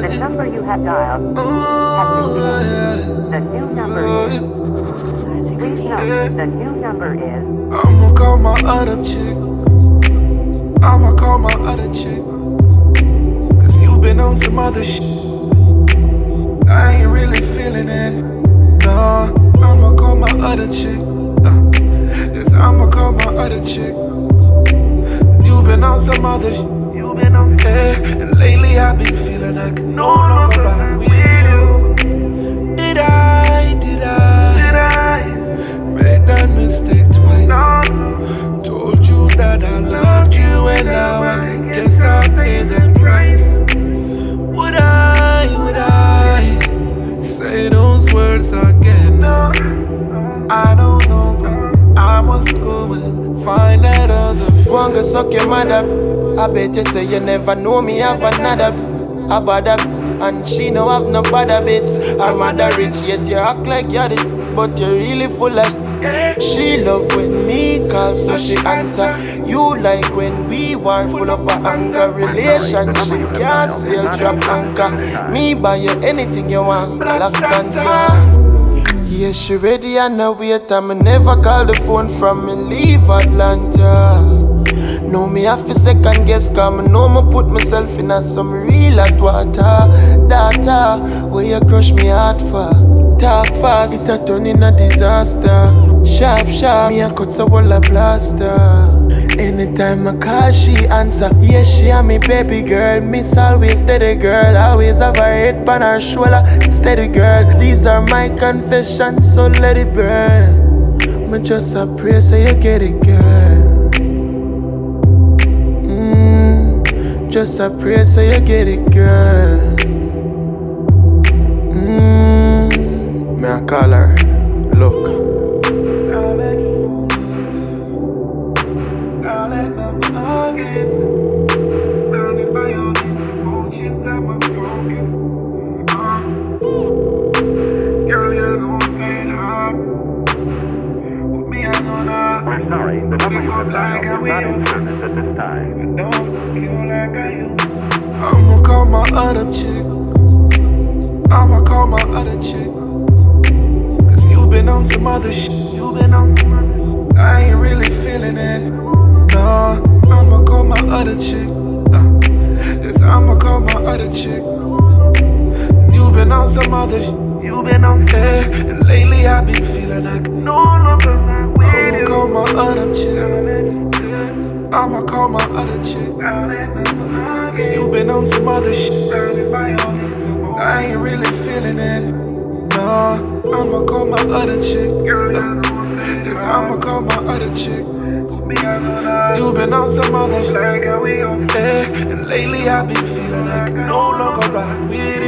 The number you have dialed has been changed. The new number is. Please note the new number is. I'ma call my other chick. I'ma call my other chick. Cause you been on some other shit. I ain't really feeling it. Nah, I'ma call my other chick. And lately I've been feeling like no longer rock with you. Did I? Did I? Did I made that mistake twice? Told you that I loved you, and now I guess I pay the price. Would I? Would I say those words again? No. I don't know, but I must go and find that other. One go suck your mother. I bet you say you never know me have another. A bother. And she no have no bother bits. Her mother rich, yet you act like you're the but you're really full of she love when me call, so she answer. You like when we war full up of anger. Relationship can't sail, drop anchor. Me buy you anything you want, Black Santa. Yeah, she ready and I wait. I never call the phone from me leave Atlanta. No, me have to second guess, cause me know me put myself in a some real hot water. Data, where you crush me heart for. Talk fast, it a turn in a disaster. Sharp, sharp, me a cut so wall a blaster. Anytime I call, she answer. Yes, she a me baby girl. Miss always steady girl. Always have her head on her shoulder. Steady girl. These are my confessions, so let it burn. Me just a pray so you get it, girl. Just a pray so you get it, girl. Mm, me I call her. Look. We're sorry, the number you have dialed is not in service at this time. I'ma call my other chick. I'ma call my other chick. Cause you been on some other shit. You been on some other shit. I ain't really feeling it. Nah, I'ma call my other chick. Uh, yes, I'ma call my other chick. You been on some other shit. You been on yeah, and lately I've been feeling like no longer I'ma call my other chick. I'ma call my other chick. Cause you been on some other shit. I ain't really feeling it. Nah, I'ma call my other chick. Yes, I'ma call my other chick. You been on some other shit. Yeah, and lately I've been feeling like no longer rock with you.